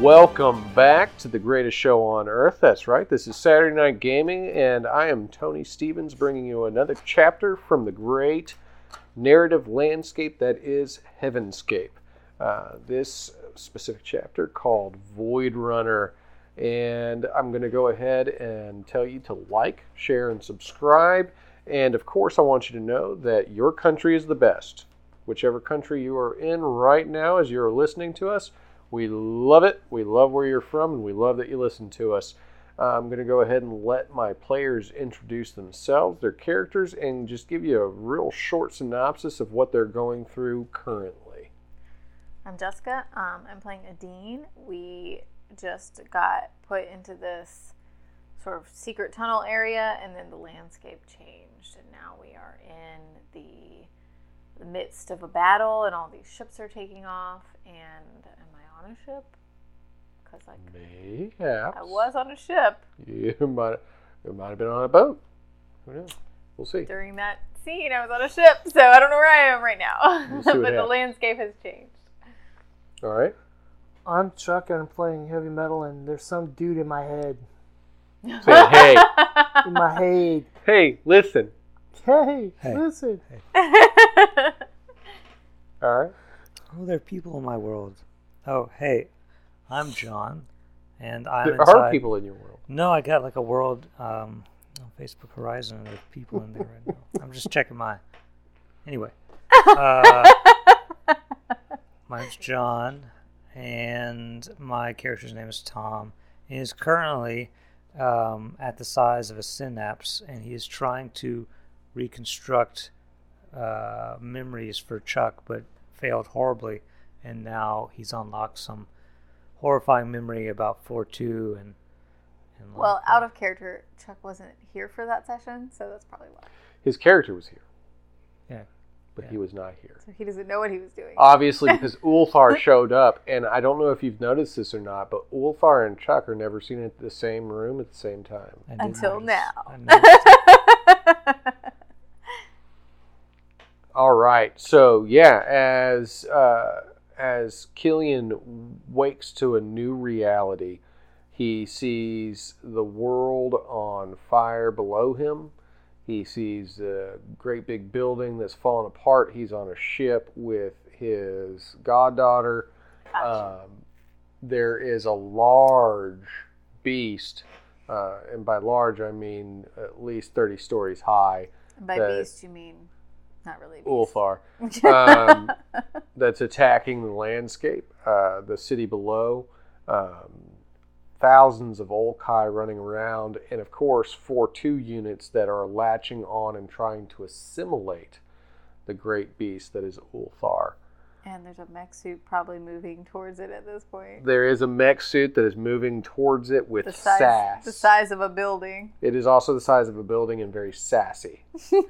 Welcome back to the greatest show on earth. That's right, this is Saturday Night Gaming, and I am Tony Stevens bringing you another chapter from the great narrative landscape that is Heavenscape. Uh, this specific chapter called Void Runner. And I'm going to go ahead and tell you to like, share, and subscribe. And of course, I want you to know that your country is the best. Whichever country you are in right now as you're listening to us, we love it. We love where you're from, and we love that you listen to us. Uh, I'm going to go ahead and let my players introduce themselves, their characters, and just give you a real short synopsis of what they're going through currently. I'm Jessica. Um, I'm playing Adine. We just got put into this sort of secret tunnel area, and then the landscape changed, and now we are in the, the midst of a battle, and all these ships are taking off. And am I on a ship? Because like Mayhaps. I was on a ship You might, you might have been on a boat. Who knows? We'll see. during that scene. I was on a ship, so I don't know where I am right now. We'll but see the happens. landscape has changed. All right. I'm Chuck and I'm playing heavy metal and there's some dude in my head. Say, hey, In my head. hey, listen. Hey, Hey. listen. All right. Oh, there are people in my world. Oh, hey, I'm John, and I'm There inside. are people in your world. No, I got like a world um, on Facebook Horizon, and there's people in there right now. I'm just checking my. Anyway, uh, my name's John, and my character's name is Tom. He is currently um, at the size of a synapse, and he is trying to reconstruct uh, memories for Chuck, but failed horribly. And now he's unlocked some horrifying memory about 4 2 and. and well, like, out of character, Chuck wasn't here for that session, so that's probably why. His character was here, Yeah. but Yeah. he was not here. So he doesn't know what he was doing. Obviously, because Ulthar showed up, and I don't know if you've noticed this or not, but Ulthar and Chuck are never seen in the same room at the same time. Until notice. now. All right. So yeah, as uh, as Killian wakes to a new reality, he sees the world on fire below him. He sees a great big building that's fallen apart. He's on a ship with his goddaughter. Um, there is a large beast, uh, and by large I mean at least thirty stories high. And by that- beast, you mean not really beast. Ulthar um, that's attacking the landscape, uh, the city below. Um, thousands of Olkai running around, and of course, 4 2 units that are latching on and trying to assimilate the great beast that is Ulthar. and there's a mech suit probably moving towards it at this point. There is a mech suit that is moving towards it with The size, sass. the size of a building. It is also the size of a building and very sassy.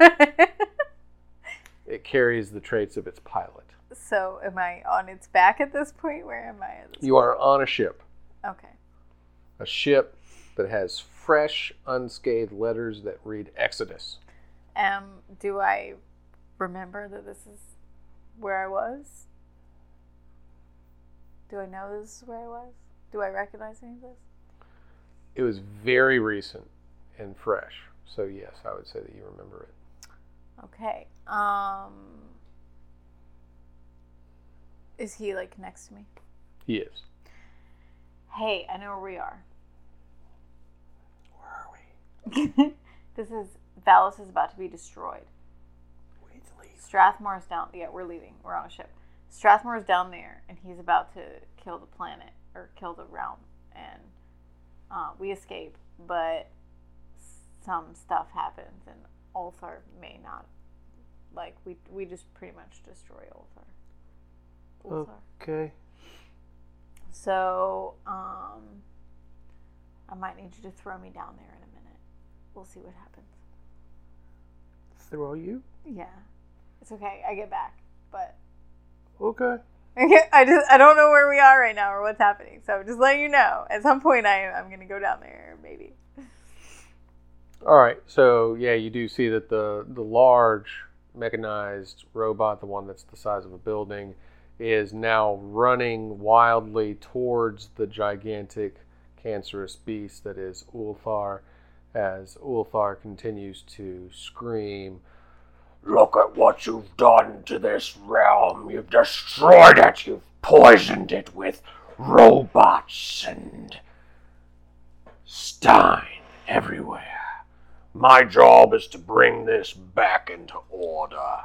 It carries the traits of its pilot. so, am I on its back at this point? Where am I at this You are on a ship. Okay. a ship that has fresh, unscathed letters that read Exodus. Um, do I remember that this is where I was? Do I know this is where I was? Do I recognize any of this? It was very recent and fresh. So, yes, I would say that you remember it. Okay. Um, is he like next to me? He is. Hey, I know where we are. Where are we? this is Valis is about to be destroyed. We need to leave. Strathmore's down. Yeah, we're leaving. We're on a ship. Strathmore's down there, and he's about to kill the planet or kill the realm, and uh, we escape. But some stuff happens, and Ulthar may not. Like we we just pretty much destroy Ulthar. Ulthar. Okay. So um, I might need you to throw me down there in a minute. We'll see what happens. Throw you? Yeah, it's okay. I get back, but Okay. I just I don't know where we are right now or what's happening. So just letting you know. At some point, I I'm gonna go down there, maybe. All right. So, yeah, you do see that the, the large mechanized robot, the one that's the size of a building, is now running wildly towards the gigantic cancerous beast that is Ulthar as Ulthar continues to scream, Look at what you've done to this realm. You've destroyed it. You've poisoned it with robots and Stein everywhere. My job is to bring this back into order.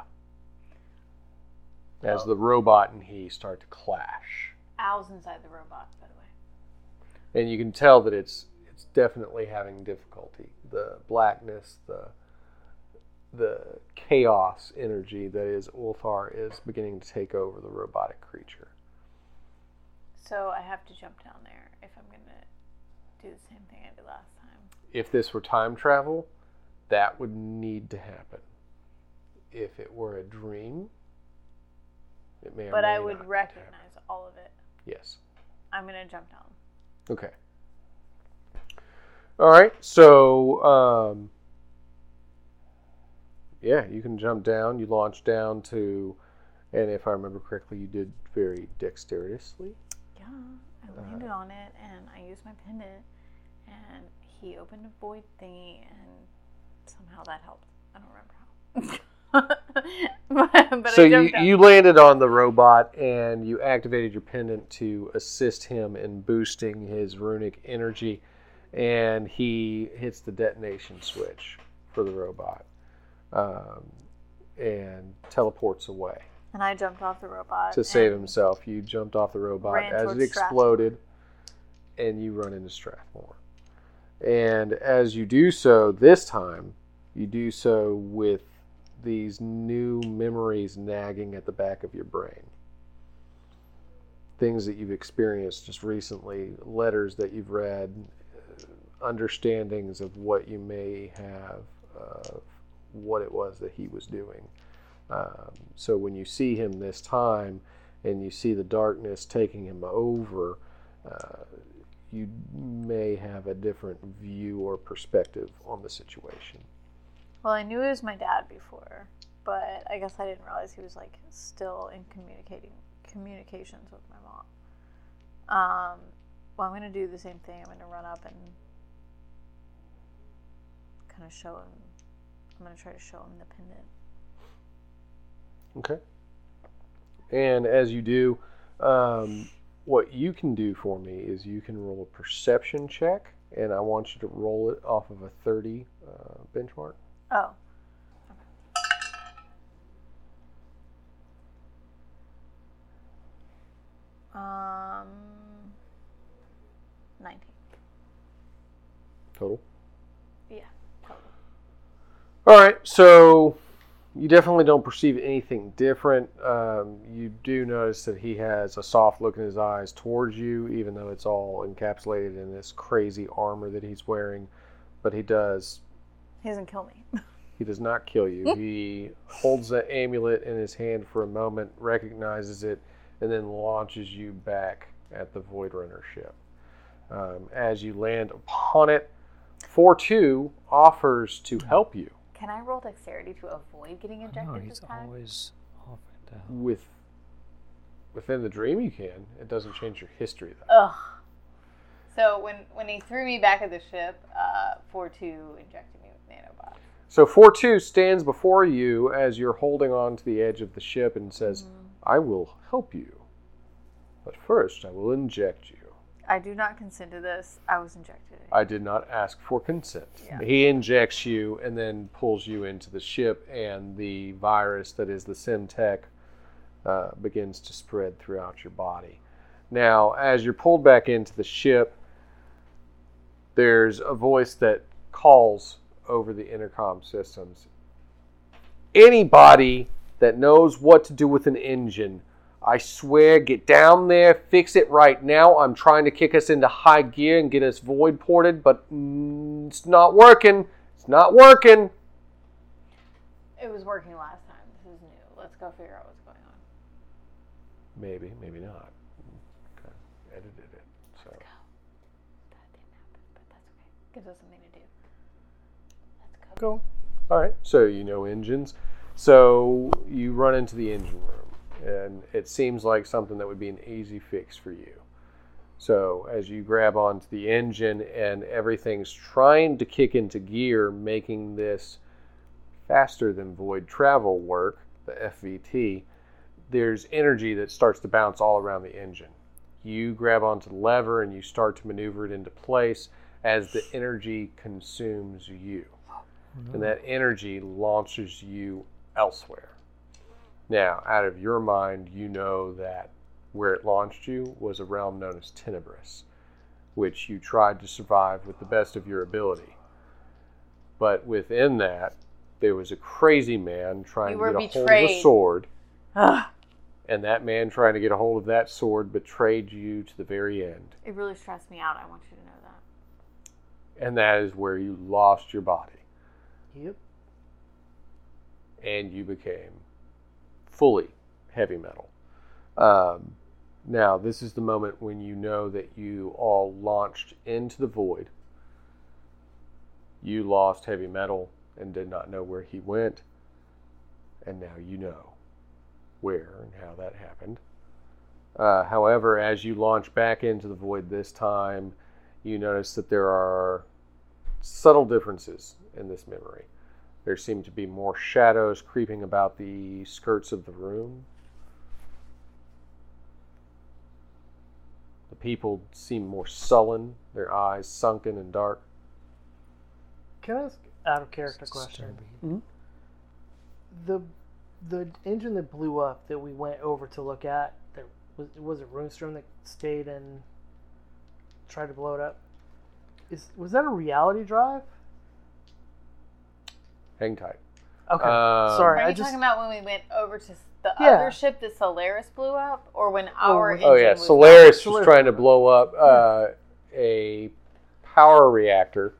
as the robot and he start to clash. Owl's inside the robot, by the way. and you can tell that it's it's definitely having difficulty. The blackness, the the chaos energy that is Ulthar is beginning to take over the robotic creature. So I have to jump down there if I'm gonna do the same thing I did last time. If this were time travel, that would need to happen. If it were a dream, it may or But may I would recognize all of it. Yes. I'm gonna jump down. Okay. All right. So, um, yeah, you can jump down. You launch down to, and if I remember correctly, you did very dexterously. Yeah, I landed on it and I used my pendant and he opened a void thingy and somehow that helped. I don't remember how. but but so I you, jumped you landed on the robot and you activated your pendant to assist him in boosting his runic energy, and he hits the detonation switch for the robot, um, and teleports away. and I jumped off the robot to save himself. You jumped off the robot as it towards Strathmore. exploded, and you run into Strathmore. And as you do so, this time, you do so with these new memories nagging at the back of your brain. Things that you've experienced just recently, letters that you've read, understandings of what you may have, of what it was that he was doing. Um, so when you see him this time and you see the darkness taking him over, uh, you may have a different view or perspective on the situation. Well, I knew it was my dad before, but I guess I didn't realize he was like still in communicating communications with my mom. Um, well, I'm gonna do the same thing. I'm gonna run up and kind of show him. I'm gonna try to show him the pendant. Okay. And as you do, um, what you can do for me is you can roll a perception check, and I want you to roll it off of a 30 uh, benchmark. Oh. Um, nineteen. Total. Yeah. Total. All right, so you definitely don't perceive anything different. Um, you do notice that he has a soft look in his eyes towards you, even though it's all encapsulated in this crazy armor that he's wearing. But he does He doesn't kill me. he does not kill you. he holds the amulet in his hand for a moment, recognizes it, and then launches you back at the Void Runner ship. Um, as you land upon it, 4 2 offers to help you. Can I roll dexterity to avoid getting No, injected he's this time? always offering to help. with within the dream you can it doesn't change your history though Ugh. So when when he threw me back at the ship, uh, four two injected me with nanobots. so 4-2 stands before you as you're holding on to the edge of the ship and says i will help you but first i will inject you I do not consent to this. I was injected. i did not ask for consent Yeah. he injects you and then pulls you into the ship and the virus that is the simtech uh, begins to spread throughout your body now as you're pulled back into the ship there's a voice that calls over the intercom systems. Anybody that knows what to do with an engine, I swear, get down there, fix it right now. I'm trying to kick us into high gear and get us void ported, but mm, it's not working. It's not working. It was working last time. This is new. Let's go figure out what's going on. Maybe, maybe not. Okay. Edited it. So That didn't happen, but that's okay. Gives us something to do. Let's go. Cool. All right. So you know engines. So you run into the engine room, and it seems like something that would be an easy fix for you. So as you grab onto the engine and everything's trying to kick into gear, making this faster than void travel work, the FVT, there's energy that starts to bounce all around the engine. You grab onto the lever and you start to maneuver it into place as the energy consumes you. And that energy launches you elsewhere. Now, out of your mind, you know that where it launched you was a realm known as Tenebris, which you tried to survive with the best of your ability. But within that, there was a crazy man trying You to were get a hold of a sword, Ugh, and that man trying to get a hold of that sword betrayed you to the very end. it really stressed me out. I want you to know that. And that is where you lost your body Yep. and you became fully heavy metal. Um, now, this is the moment when you know that you all launched into the void. You lost heavy metal and did not know where he went. And now you know where and how that happened. Uh, however, as you launch back into the void this time, you notice that there are subtle differences in this memory. There seem to be more shadows creeping about the skirts of the room. The people seem more sullen, their eyes sunken and dark. Can I ask out of character question? Disturbing. Mm-hmm. The the engine that blew up that we went over to look at, that was was it Runestrom that stayed and tried to blow it up? Is was that a reality drive? Hang tight. Okay, Um, sorry, Are I you just talking about when we went over to the Yeah. other ship that Solaris blew up, or when our Oh, engine Oh yeah, was Solaris was Solaris. trying to blow up uh, a power reactor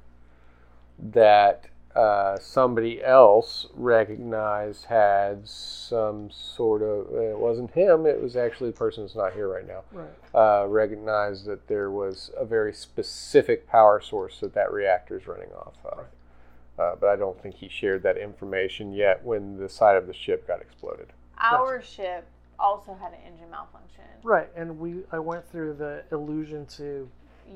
that uh, somebody else recognized had some sort of. It wasn't him. It was actually the person that's not here right now. right. Uh, recognized that there was a very specific power source that that reactor is running off of. Uh, but I don't think he shared that information yet when the side of the ship got exploded. Our ship also had an engine malfunction. Right, and we I went through the illusion to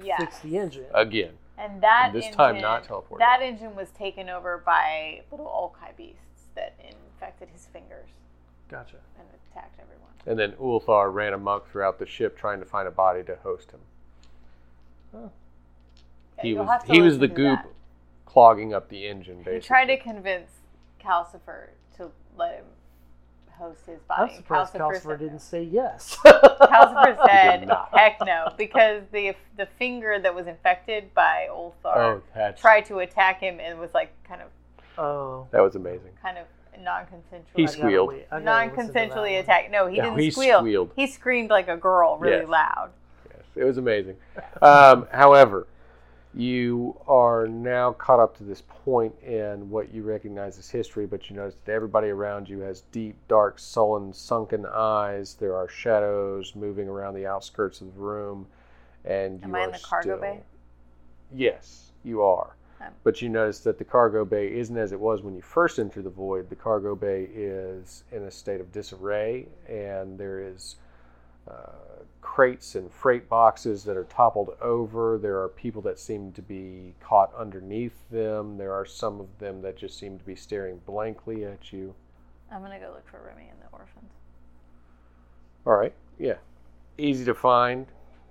Yes. fix the engine. Again, And that This engine, time not teleported. That engine was taken over by little Olkai beasts that infected his fingers Gotcha. and attacked everyone. and then Ulthar ran amok throughout the ship trying to find a body to host him. Yeah, He you'll was he was the goop that. Clogging up the engine. Basically, He tried to convince Calcifer to let him host his body. I'm surprised Calcifer Calcifer said didn't no. say yes. Calcifer said, "Heck no," because the the finger that was infected by Ulthar Oh, tried to attack him and was like kind of oh, that was amazing. kind of non-consensual. He I gotta squealed. wait- I gotta listen to that non-consensually attacked. No, he No, didn't he squeal. squealed. He screamed like a girl, really Yes. loud. Yes, it was amazing. Um, however, you are now caught up to this point in what you recognize as history, but you notice that everybody around you has deep, dark, sullen, sunken eyes. There are shadows moving around the outskirts of the room, and you Am I are in the cargo still- bay? Yes, you are. Um. But you notice that the cargo bay isn't as it was when you first entered the void. The cargo bay is in a state of disarray, and there is crates and freight boxes that are toppled over. There are people that seem to be caught underneath them. There are some of them that just seem to be staring blankly at you. I'm gonna go look for Remy and the orphans. All right, yeah, easy to find.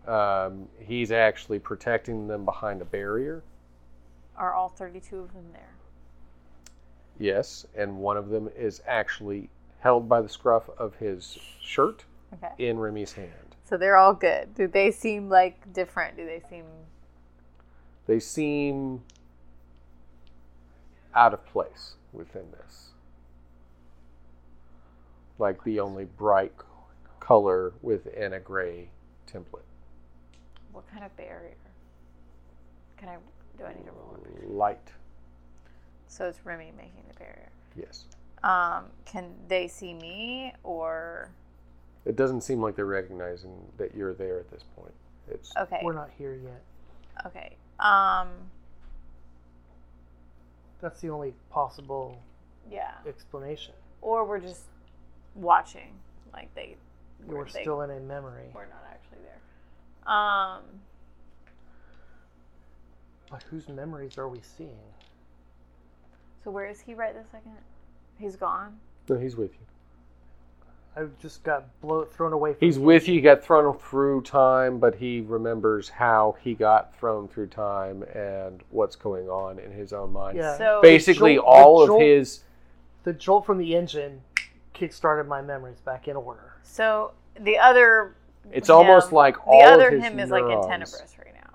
Um, he's actually protecting them behind a barrier. Are all 32 of them there? Yes, and one of them is actually held by the scruff of his shirt Okay. in Remy's hand. So they're all good. Do they seem like different? Do they seem They seem out of place within this. Like the only bright color within a gray template. what kind of barrier? Can I do I need to roll it? Light, So it's Remy making the barrier. yes. Um, can they see me or It doesn't seem like they're recognizing that you're there at this point. It's okay. we're not here yet. Okay. Um That's the only possible yeah. explanation. Or we're just watching. Like Like they We're they still in a memory. We're not actually there. Um, But whose memories are we seeing? so where is he right this second? He's gone. No, he's with you. I just got blow thrown away. From He's the with you. He got thrown through time, but he remembers how he got thrown through time and what's going on in his own mind. Yeah. So Basically, jolt- all the of his. The jolt from the engine kickstarted my memories back in order. So the other. It's almost him- like the all other of his him is like in neurons- Tenebris right now,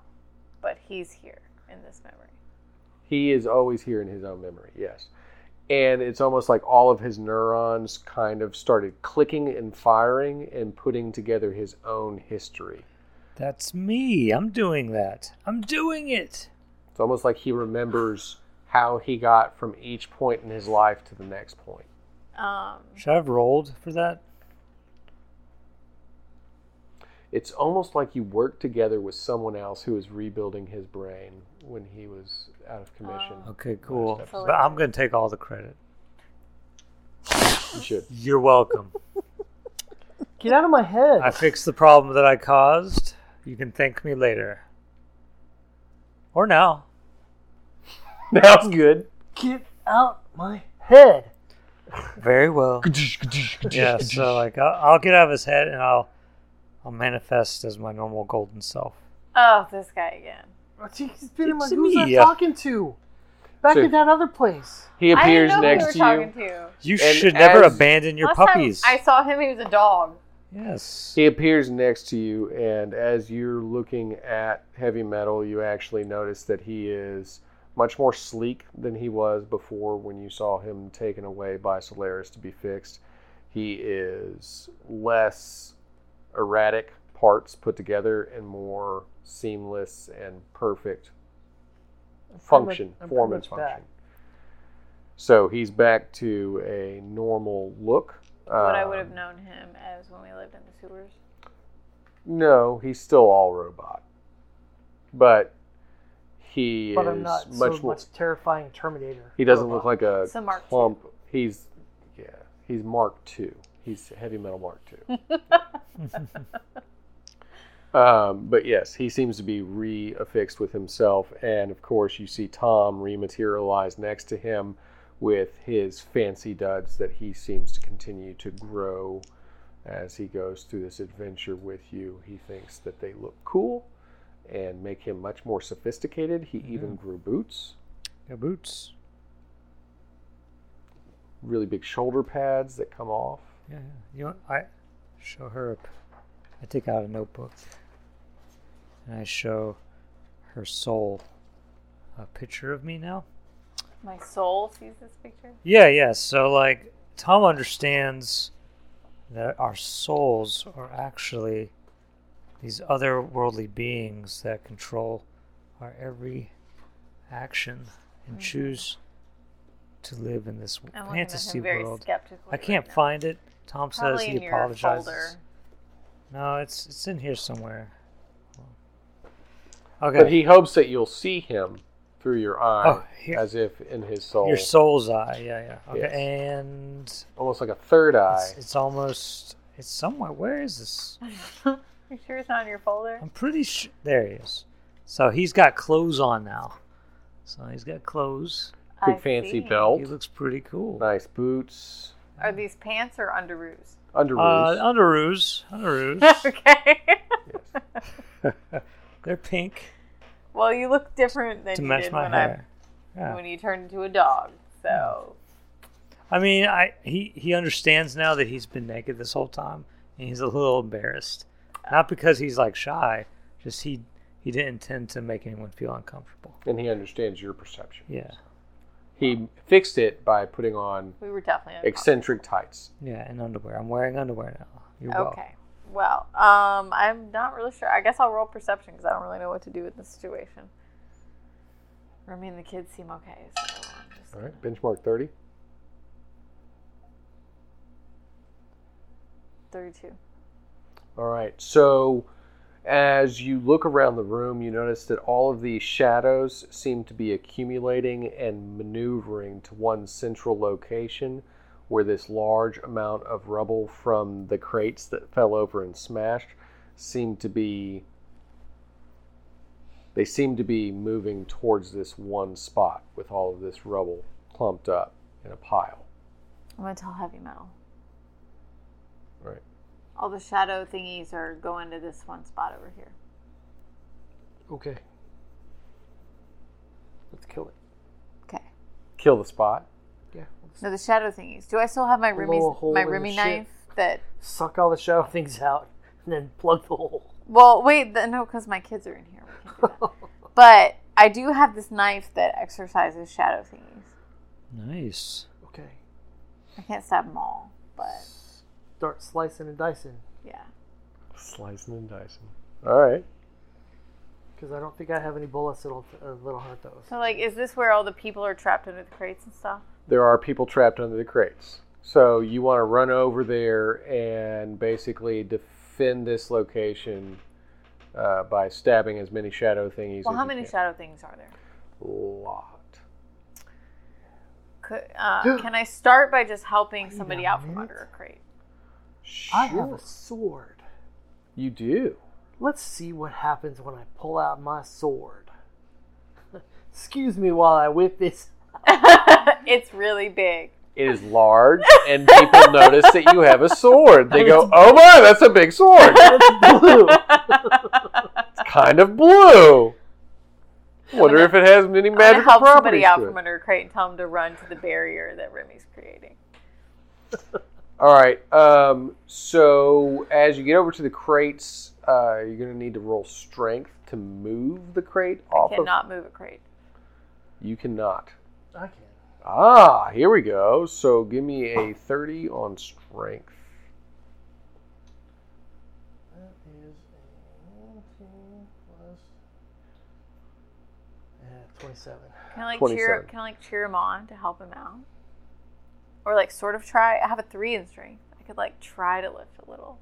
but he's here in this memory. He is always here in his own memory, yes. And it's almost like all of his neurons kind of started clicking and firing and putting together his own history. That's me. I'm doing that. I'm doing it. It's almost like he remembers how he got from each point in his life to the next point. Um, Should I have rolled for that? It's almost like you worked together with someone else who was rebuilding his brain when he was out of commission. Oh. Okay, cool. But I'm going to take all the credit. You should. You're welcome. Get out of my head. I fixed the problem that I caused. You can thank me later. Or now. That's good. Get out my head. Very well. yeah, so like I'll, I'll get out of his head and I'll I'll manifest as my normal golden self. oh, this guy again. He's been in my It's who's I me. talking to? Back So- at that other place. He I appears didn't know next who to we were you. talking to. You And should never as- abandon your Last puppies. time I saw him, he was a dog. yes. He appears next to you, and as you're looking at heavy metal, you actually notice that he is much more sleek than he was before when you saw him taken away by Solaris to be fixed. He is less erratic parts put together and more seamless and perfect function, I'm pretty form and much function. back. So he's back to a normal look. what I would have Um, known him as when we lived in the sewers. No, he's still all robot. But he But is I'm not much so more. much terrifying Terminator. He doesn't robot. look like a So Mark II. clump. He's yeah. He's Mark II. He's heavy metal Mark too. um, but yes, he seems to be re-affixed with himself, and of course, you see Tom rematerialize next to him with his fancy duds that he seems to continue to grow as he goes through this adventure with you. He thinks that they look cool and make him much more sophisticated. He even grew boots, Your boots. really big shoulder pads that come off. Yeah, yeah. You want, I show her. A, I take out a notebook and I show her soul a picture of me now. My soul sees this picture. Yeah, yeah. So like Tom understands that our souls are actually these otherworldly beings that control our every action and mm-hmm. choose to live in this I'm fantasy at him very world. I can't right find it. Tom Probably says he your apologizes. folder. No, it's it's in here somewhere. Okay. But he hopes that you'll see him through your eye, Oh, here- as if in his soul, Your soul's eye, yeah, yeah. Okay, Yes. and almost like a third eye. it's, it's almost it's somewhere. Where is this? you sure it's not in your folder? I'm pretty sure. There he is. So he's got clothes on now. So he's got clothes. Big I fancy see. belt, He looks pretty cool. nice boots, Are these pants or underoos? underoos. Uh, underoos, underoos. okay. They're pink well, you look different than to you match did my when hair. I Yeah. when you turned into a dog. So I mean, I he he understands now that he's been naked this whole time, and he's a little embarrassed. Not because he's like shy, just he he didn't intend to make anyone feel uncomfortable. and he understands your perception. Yeah, He fixed it by putting on we were definitely eccentric tights. yeah, and underwear. I'm wearing underwear now. You're welcome. Okay. Well, um, I'm not really sure. I guess I'll roll perception because I don't really know what to do with this situation. I mean, the kids seem okay, so I'm just All right, benchmark 30. 32. All right, so as you look around the room, you notice that all of these shadows seem to be accumulating and maneuvering to one central location where this large amount of rubble from the crates that fell over and smashed seem to be they seem to be moving towards this one spot with all of this rubble clumped up in a pile. I'm gonna tell heavy metal. Right. All the shadow thingies are going to this one spot over here. Okay. Let's kill it. Okay. Kill the spot. Yeah. Let's No, the shadow thingies. Do I still have my A little Remy my in the Remy ship. knife? That suck all the shadow things out and then plug the hole. well, wait, the, no, because my kids are in here. We can't do that. but I do have this knife that exercises shadow thingies. Nice. okay. I can't stab them all, but Start slicing and dicing yeah. Slicing and dicing. All right. because I don't think I have any bullets that'll, uh, that'll hurt those. So like, is this where all the people are trapped under the crates and stuff? There are people trapped under the crates. So you want to run over there and basically defend this location uh, by stabbing as many shadow thingies. Well, as how you many can. shadow things are there? Lot. Could, uh, can I start by just helping somebody out from under a crate? I have a sword. You do. Let's see what happens when I pull out my sword. Excuse me while I whip this. it's really big. It is large, and people notice that you have a sword. They go, "Oh my, that's a big sword! It's blue. It's kind of blue." Wonder if it has any I'm gonna help somebody out to it. from under a crate and tell them to run to the barrier that Remy's creating. All right. Um, so as you get over to the crates, uh, you're going to need to roll strength to move the crate off I cannot move a crate. You cannot. I can. Ah, here we go. So give me a 30 on strength. That is a 19 plus. Yeah, 27. Can I like cheer? 27. Can I like cheer him on to help him out, or like sort of try? I have a three in strength. I could like try to lift a little.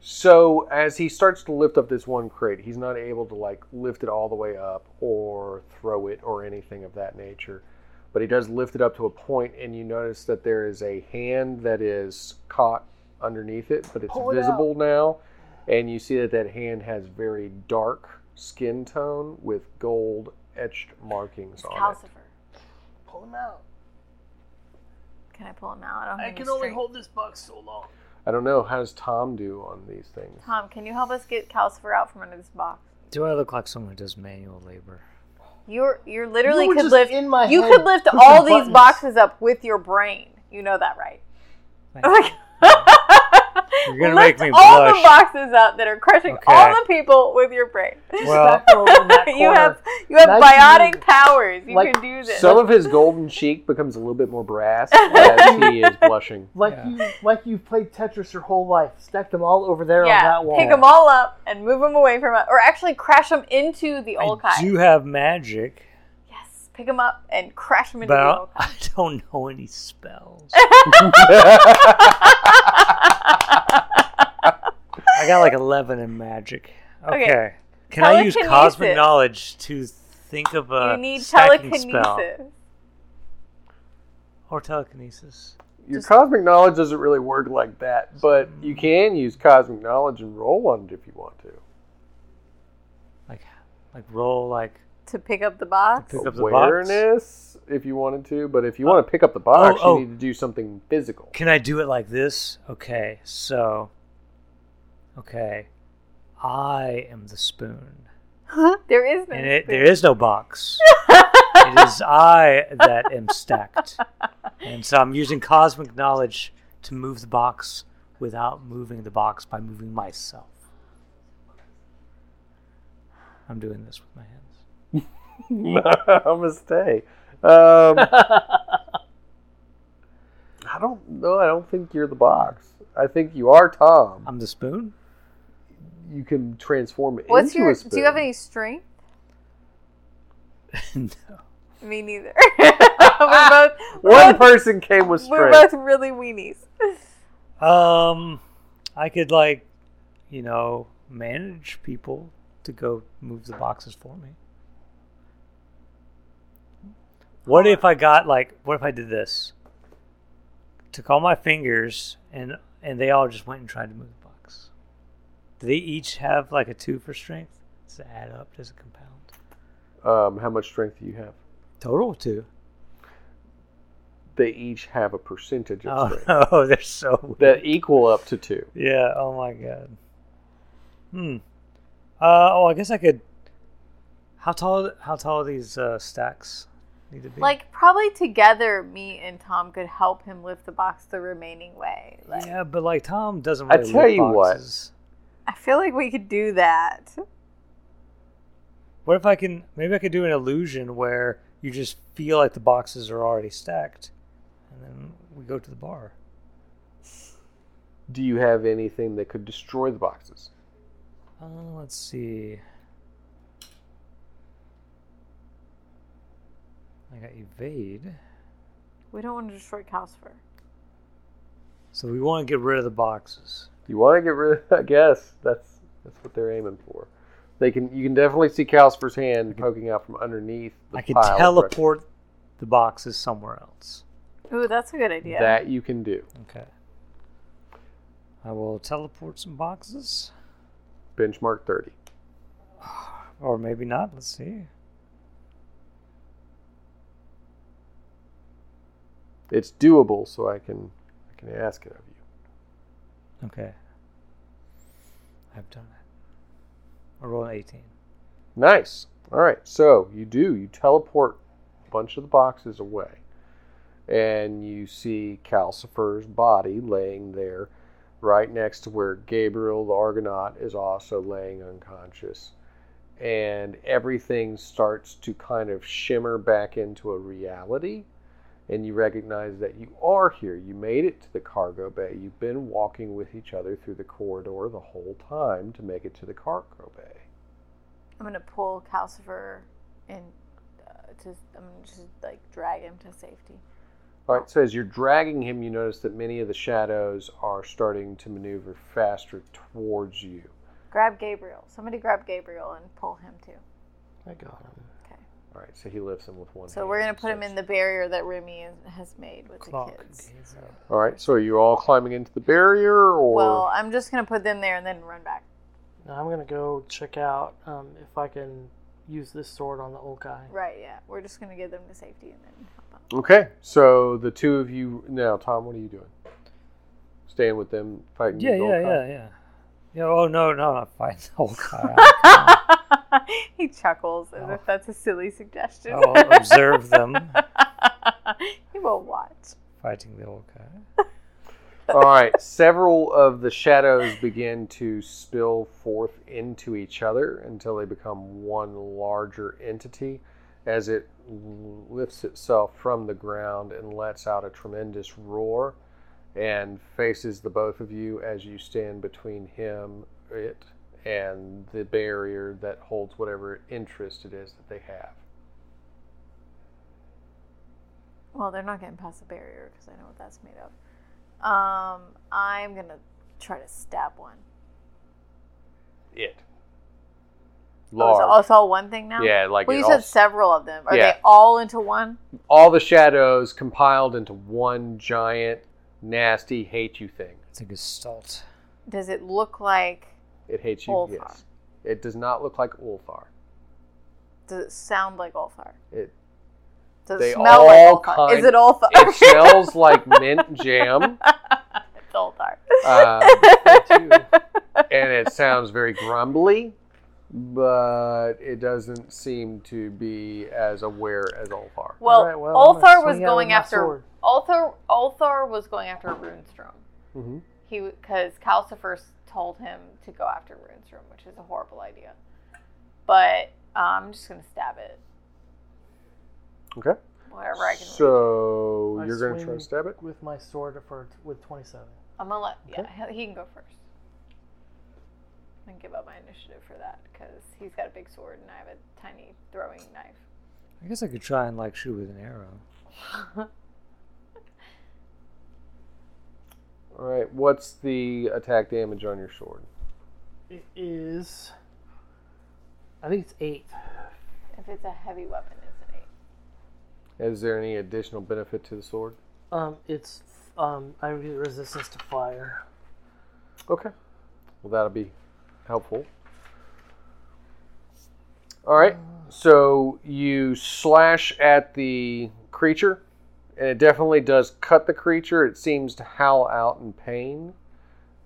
So as he starts to lift up this one crate, he's not able to like lift it all the way up or throw it or anything of that nature. But he does lift it up to a point, and you notice that there is a hand that is caught underneath it, but it's Pull it visible now. And you see that that hand has very dark skin tone with gold etched markings It's on Calcifer. Pull him out. Can I pull him out? I don't I can only strength. hold this box so long. I don't know. How does Tom do on these things? Tom, can you help us get Calcifer out from under this box? Do I look like someone who does manual labor? You're you're literally You could lift. in my you head could lift pushing all these buttons. boxes up with your brain. You know that, right? Thank You're gonna lift make me all blush. the boxes up that are crushing Okay. all the people with your brain. Well, Stack those in that you have you have Nice biotic move. powers. You Like, can do this. Some of his golden cheek becomes a little bit more brass as he is blushing. Like Yeah. you, like you've played Tetris your whole life. Stack them all over there on that wall. pick them all up and move them away from it, or actually crash them into the old I guy. do have magic, Yes, pick them up and crash them into but the I I don't know any spells. I got like 11 in magic. Okay. Okay. Can I use cosmic knowledge to think of a you need stacking telekinesis. spell or telekinesis? Your cosmic knowledge doesn't really work like that, but hmm. you can use cosmic knowledge and roll on it if you want to. Like, like roll like to pick up the box. pick up the box. Awareness if you wanted to, but if you oh. want to pick up the box, oh, oh. you need to do something physical. Can I do it like this? Okay, so okay, I am the spoon, there is no and it, spoon. there is no box. it is I that am stacked, and so I'm using cosmic knowledge to move the box without moving the box by moving myself. I'm doing this with my hands. I'm gonna stay. Um, I don't know. I don't think you're the box. I think you are Tom. I'm the spoon. You can transform it What's into your? a spoon. Do you have any strength? no. Me neither. we're both. We're One both, person came with strength. we're both really weenies. Um, I could like, you know, manage people to go move the boxes for me. What if I got like? What if I did this? took all my fingers and and they all just went and tried to move the box. Do they each have like a two for strength? Does it add up? Does it compound? Um, how much strength do you have? Total two. They each have a percentage of Oh strength no, they're so that equal up to two. Yeah. Oh my god. Hmm. Uh. Oh, I guess I could. How tall? How tall these uh, stacks need to be? Like probably together, me and Tom could help him lift the box the remaining way. Like, yeah, but like Tom doesn't. I Really tell lift you what. Boxes. I feel like we could do that. What if I can? Maybe I could do an illusion where you just feel like the boxes are already stacked, and then we go to the bar. Do you have anything that could destroy the boxes? Uh, let's see. I got evade. We don't want to destroy Calcifer. So we want to get rid of the boxes. You want to get rid of? I guess that's that's what they're aiming for. They can. You can definitely see Calcifer's hand poking out from underneath the I could pile. teleport the boxes somewhere else. Ooh, that's a good idea. That you can do. Okay. I will teleport some boxes. Benchmark thirty. Or maybe not. Let's see. It's doable, so I can I can ask it of you. Okay. I've done it. I rolled an 18. Nice. All right. So you do. You teleport a bunch of the boxes away, and you see Calcifer's body laying there, right next to where Gabriel the Argonaut is also laying unconscious, and everything starts to kind of shimmer back into a reality. And you recognize that you are here. You made it to the cargo bay. You've been walking with each other through the corridor the whole time to make it to the cargo bay. I'm gonna pull Calcifer and uh, to I'm gonna just like drag him to safety. All right, so as you're dragging him, you notice that many of the shadows are starting to maneuver faster towards you. Grab Gabriel. Somebody grab Gabriel and pull him too. I got him. All right, so he lifts him with one So hand we're gonna and put him starts- in the barrier that Remy has made with Clock. the kids. gaze. All right, so are you all climbing into the barrier, or Well, I'm just gonna put them there and then run back. Now I'm gonna go check out um, if I can use this sword on the old guy. Right, yeah. We're just gonna get them to safety and then help out. okay? So the two of you now, Tom, what are you doing? Staying with them, fighting. Yeah, the gold yeah, cop? yeah, yeah. Yeah, oh, no, no, not fighting the whole guy. he chuckles as Oh. if that's a silly suggestion. Oh, I'll observe them he will watch. fighting the old guy. All right, several of the shadows begin to spill forth into each other until they become one larger entity as it lifts itself from the ground and lets out a tremendous roar and faces the both of you as you stand between him, it, and the barrier that holds whatever interest it is that they have. Well, they're not getting past the barrier because I know what that's made of. Um, I'm gonna try to stab one. It. Oh, it's, all, one thing now. Yeah, like Well, it you all- said several of them. Are Yeah. they all into one? all the shadows compiled into one giant, nasty hate you thing. It's a gestalt. Does it look like? It hates you. Ulthar. Yes. It does not look like Ulthar. Does it sound like Ulthar? It Does They it smell like all Ulthar? kind- Is it Ulthar? it smells like mint jam, it's Ulthar. uh, and it sounds very grumbly, but it doesn't seem to be as aware as Ulthar. well, Alright, well, I'm Ulthar was swing at it going after sword. Ulthar. Ulthar was going after Runestrom. hmm He because Calcifer told him to go after Runestrom, which is a horrible idea. But uh, I'm just gonna stab it. Okay. Whatever I can. reach. So I you're going to try to stab it. with my sword for with 27. I'm gonna let yeah Okay. he he can go first. I'm gonna give up my initiative for that because he's got a big sword and I have a tiny throwing knife. I guess I could try and like shoot with an arrow. All right. What's the attack damage on your sword? It is. I think it's eight. If it's a heavy weapon, it's an eight. Is there any additional benefit to the sword? Um, it's um, I have resistance to fire. Okay. Well, that'll be helpful. All right. So you slash at the creature, and it definitely does cut the creature. It seems to howl out in pain,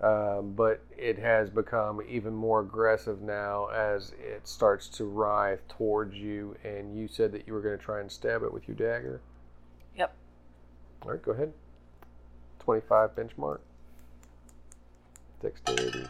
um, but it has become even more aggressive now as it starts to writhe towards you. And you said that you were going to try and stab it with your dagger. Yep. All right, go ahead. 25 benchmark. Dexterity.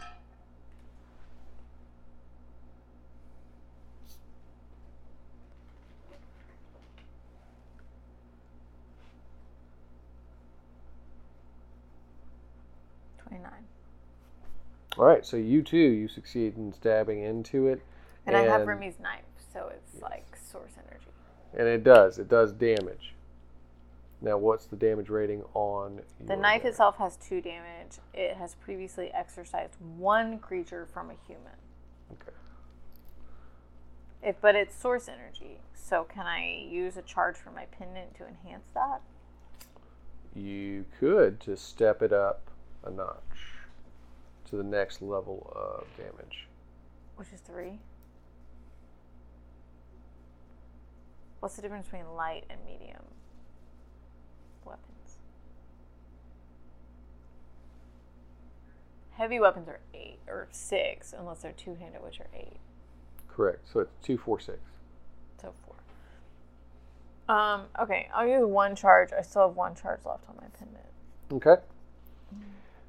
All right, so you too, you succeed in stabbing into it. And, I have Remy's knife, so it's like source energy. And it does, it does damage. Now, what's the damage rating on The knife itself has two damage. It has previously exorcised one creature from a human. Okay. If, but it's source energy. So can I use a charge for my pendant to enhance that? You could to step it up a notch to the next level of damage. Which is three. What's the difference between light and medium weapons? Heavy weapons are eight or six, unless they're two handed, which are eight. Correct. So it's two, four, six. So four. Um, okay, I'll use one charge. I still have one charge left on my pendant. Okay.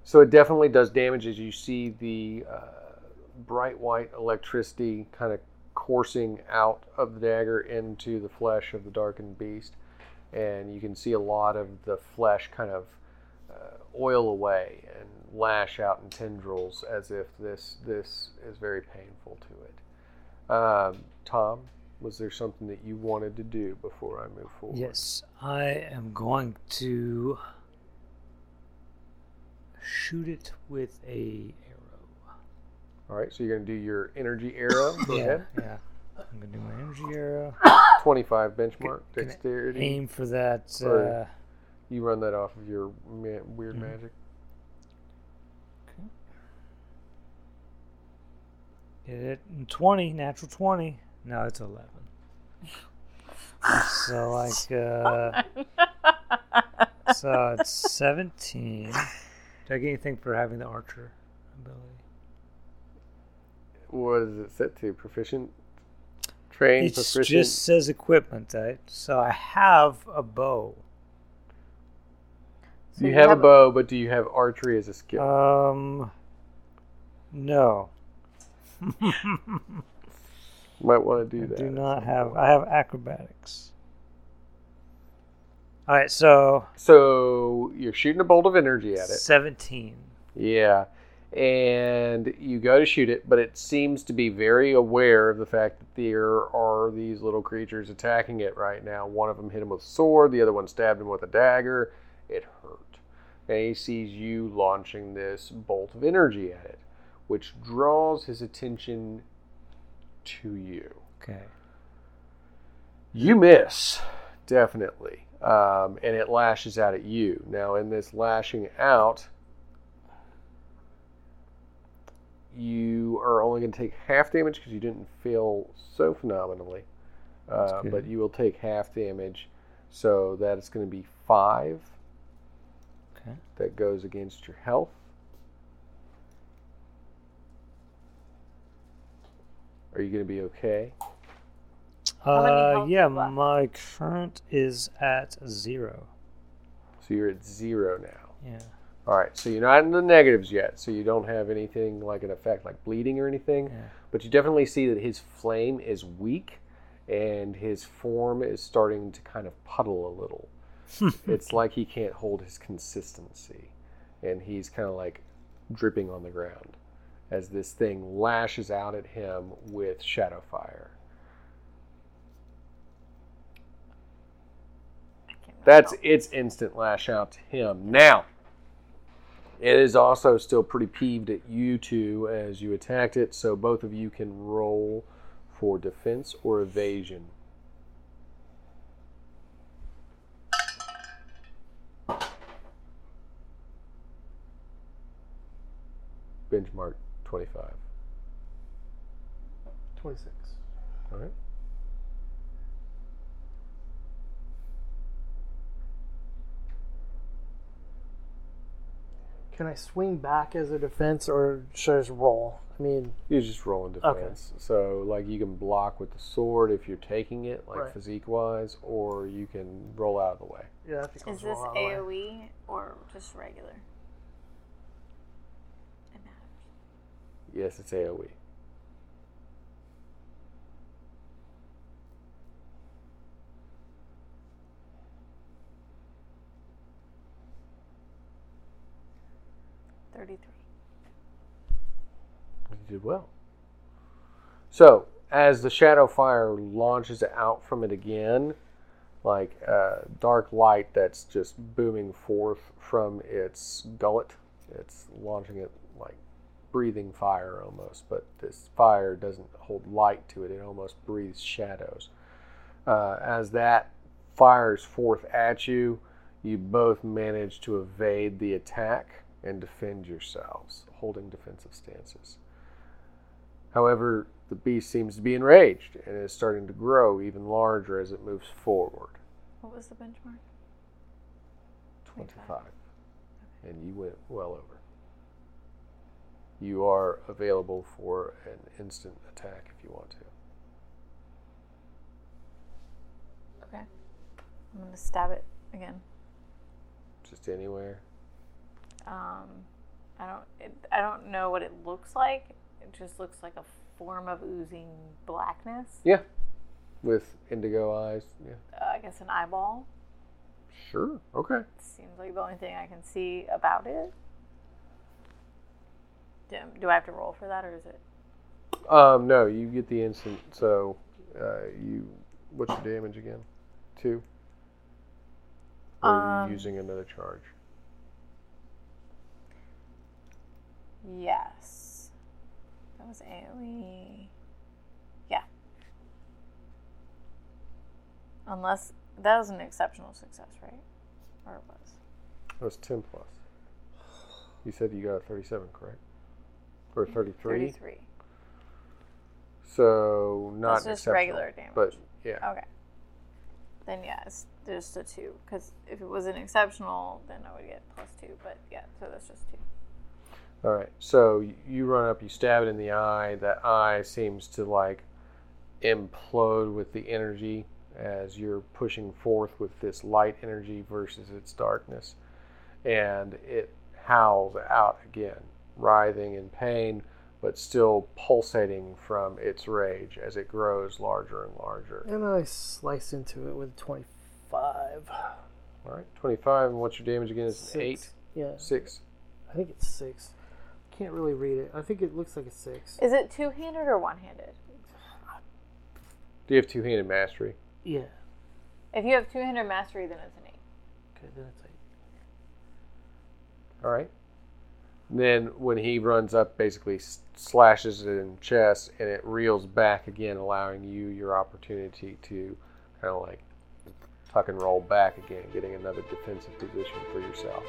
So it definitely does damage as you see the uh, bright white electricity kind of coursing out of the dagger into the flesh of the darkened beast. And you can see a lot of the flesh kind of uh, oil away and lash out in tendrils as if this, this is very painful to it. Um, Tom, was there something that you wanted to do before I move forward? Yes, I am going to shoot it with a arrow. All right, so you're going to do your energy arrow. Go yeah, ahead. yeah. I'm gonna do my energy arrow. 25 benchmark Can I dexterity. Aim for that. Uh, You run that off of your ma- weird Mhm. magic. Hit it in 20, natural 20. No, it's 11. so, like, uh, so it's 17. Do I get anything for having the archer ability? What is it set to? Proficient? Trained, It proficient? just says equipment, right? So I have a bow. So you, have, a bow, but do you have archery as a skill? Um, no. Might want to do I that. do not have. point. I have acrobatics. All right, so So you're shooting a bolt of energy at it. 17. Yeah. And you go to shoot it, but it seems to be very aware of the fact that there are these little creatures attacking it right now. One of them hit him with a sword, the other one stabbed him with a dagger. It hurt. And he sees you launching this bolt of energy at it, which draws his attention to you. Okay. You miss, definitely. Um, and it lashes out at you. Now, in this lashing out, you are only going to take half damage because you didn't fail so phenomenally. Uh, but you will take half damage. So that is going to be five. Okay. That goes against your health. Are you going to be okay? How many Uh, yeah, do my current is at zero. So you're at zero now. Yeah. All right, so you're not in the negatives yet, so you don't have anything like an effect like bleeding or anything, Yeah. but you definitely see that his flame is weak and his form is starting to kind of puddle a little. it's like he can't hold his consistency, and he's kind of like dripping on the ground as this thing lashes out at him with shadow fire. That's its instant lash out to him. Now, it is also still pretty peeved at you two as you attacked it, so both of you can roll for defense or evasion. Benchmark 25. 26. All right. Can I swing back as a defense or should I just roll? I mean, You just roll in defense. Okay. defense. So, like, you can block with the sword if you're taking it, like Right. physique wise, or you can roll out of the way. yeah, I think I'll Is just this roll out way. AoE or just regular? It matters. Yes, it's. AoE. Thirty-three. You did well. So, as the shadow fire launches out from it again, like uh, dark light that's just booming forth from its gullet, it's launching it like breathing fire almost, but this fire doesn't hold light to it, it almost breathes shadows. Uh, as that fires forth at you, you both manage to evade the attack and defend yourselves, holding defensive stances. However, the beast seems to be enraged and is starting to grow even larger as it moves forward. What was the benchmark? 25. And you went well over. You are available for an instant attack if you want to. Okay. I'm gonna stab it again. Just anywhere. Um, I don't. It, I don't know what it looks like. It just looks like a form of oozing blackness. Yeah. With indigo eyes. Yeah. Uh, I guess an eyeball. Sure. Okay. Seems like the only thing I can see about it. Do, do I have to roll for that, or is it? Um, no, you get the instant. So, uh, you. What's your damage again? Two. Or are Um, you using another charge? Yes. That was AoE. Yeah. Unless that was an exceptional success, right? Or it was. That was ten plus. You said you got thirty-seven, correct? Or mm-hmm. thirty-three? Thirty-three. So not That's just regular damage. But yeah, Okay. Then yes, there's the two. Because if it was an exceptional, then I would get plus two. But yeah, so that's just two. All right. So you run up, you stab it in the eye. That eye seems to like implode with the energy as you're pushing forth with this light energy versus its darkness, and it howls out again, writhing in pain, but still pulsating from its rage as it grows larger and larger. And I slice into it with 25. All right, 25. And what's your damage again? Is Six. eight, Yeah, six. I think it's six. Can't really read it. I think it looks like a six. Is it two-handed or one-handed? Do you have two-handed mastery? Yeah. If you have two-handed mastery, then it's an eight. Okay, then it's eight. All right. Then when he runs up, basically slashes it in the chest, and it reels back again, allowing you your opportunity to kind of like tuck and roll back again, getting another defensive position for yourself.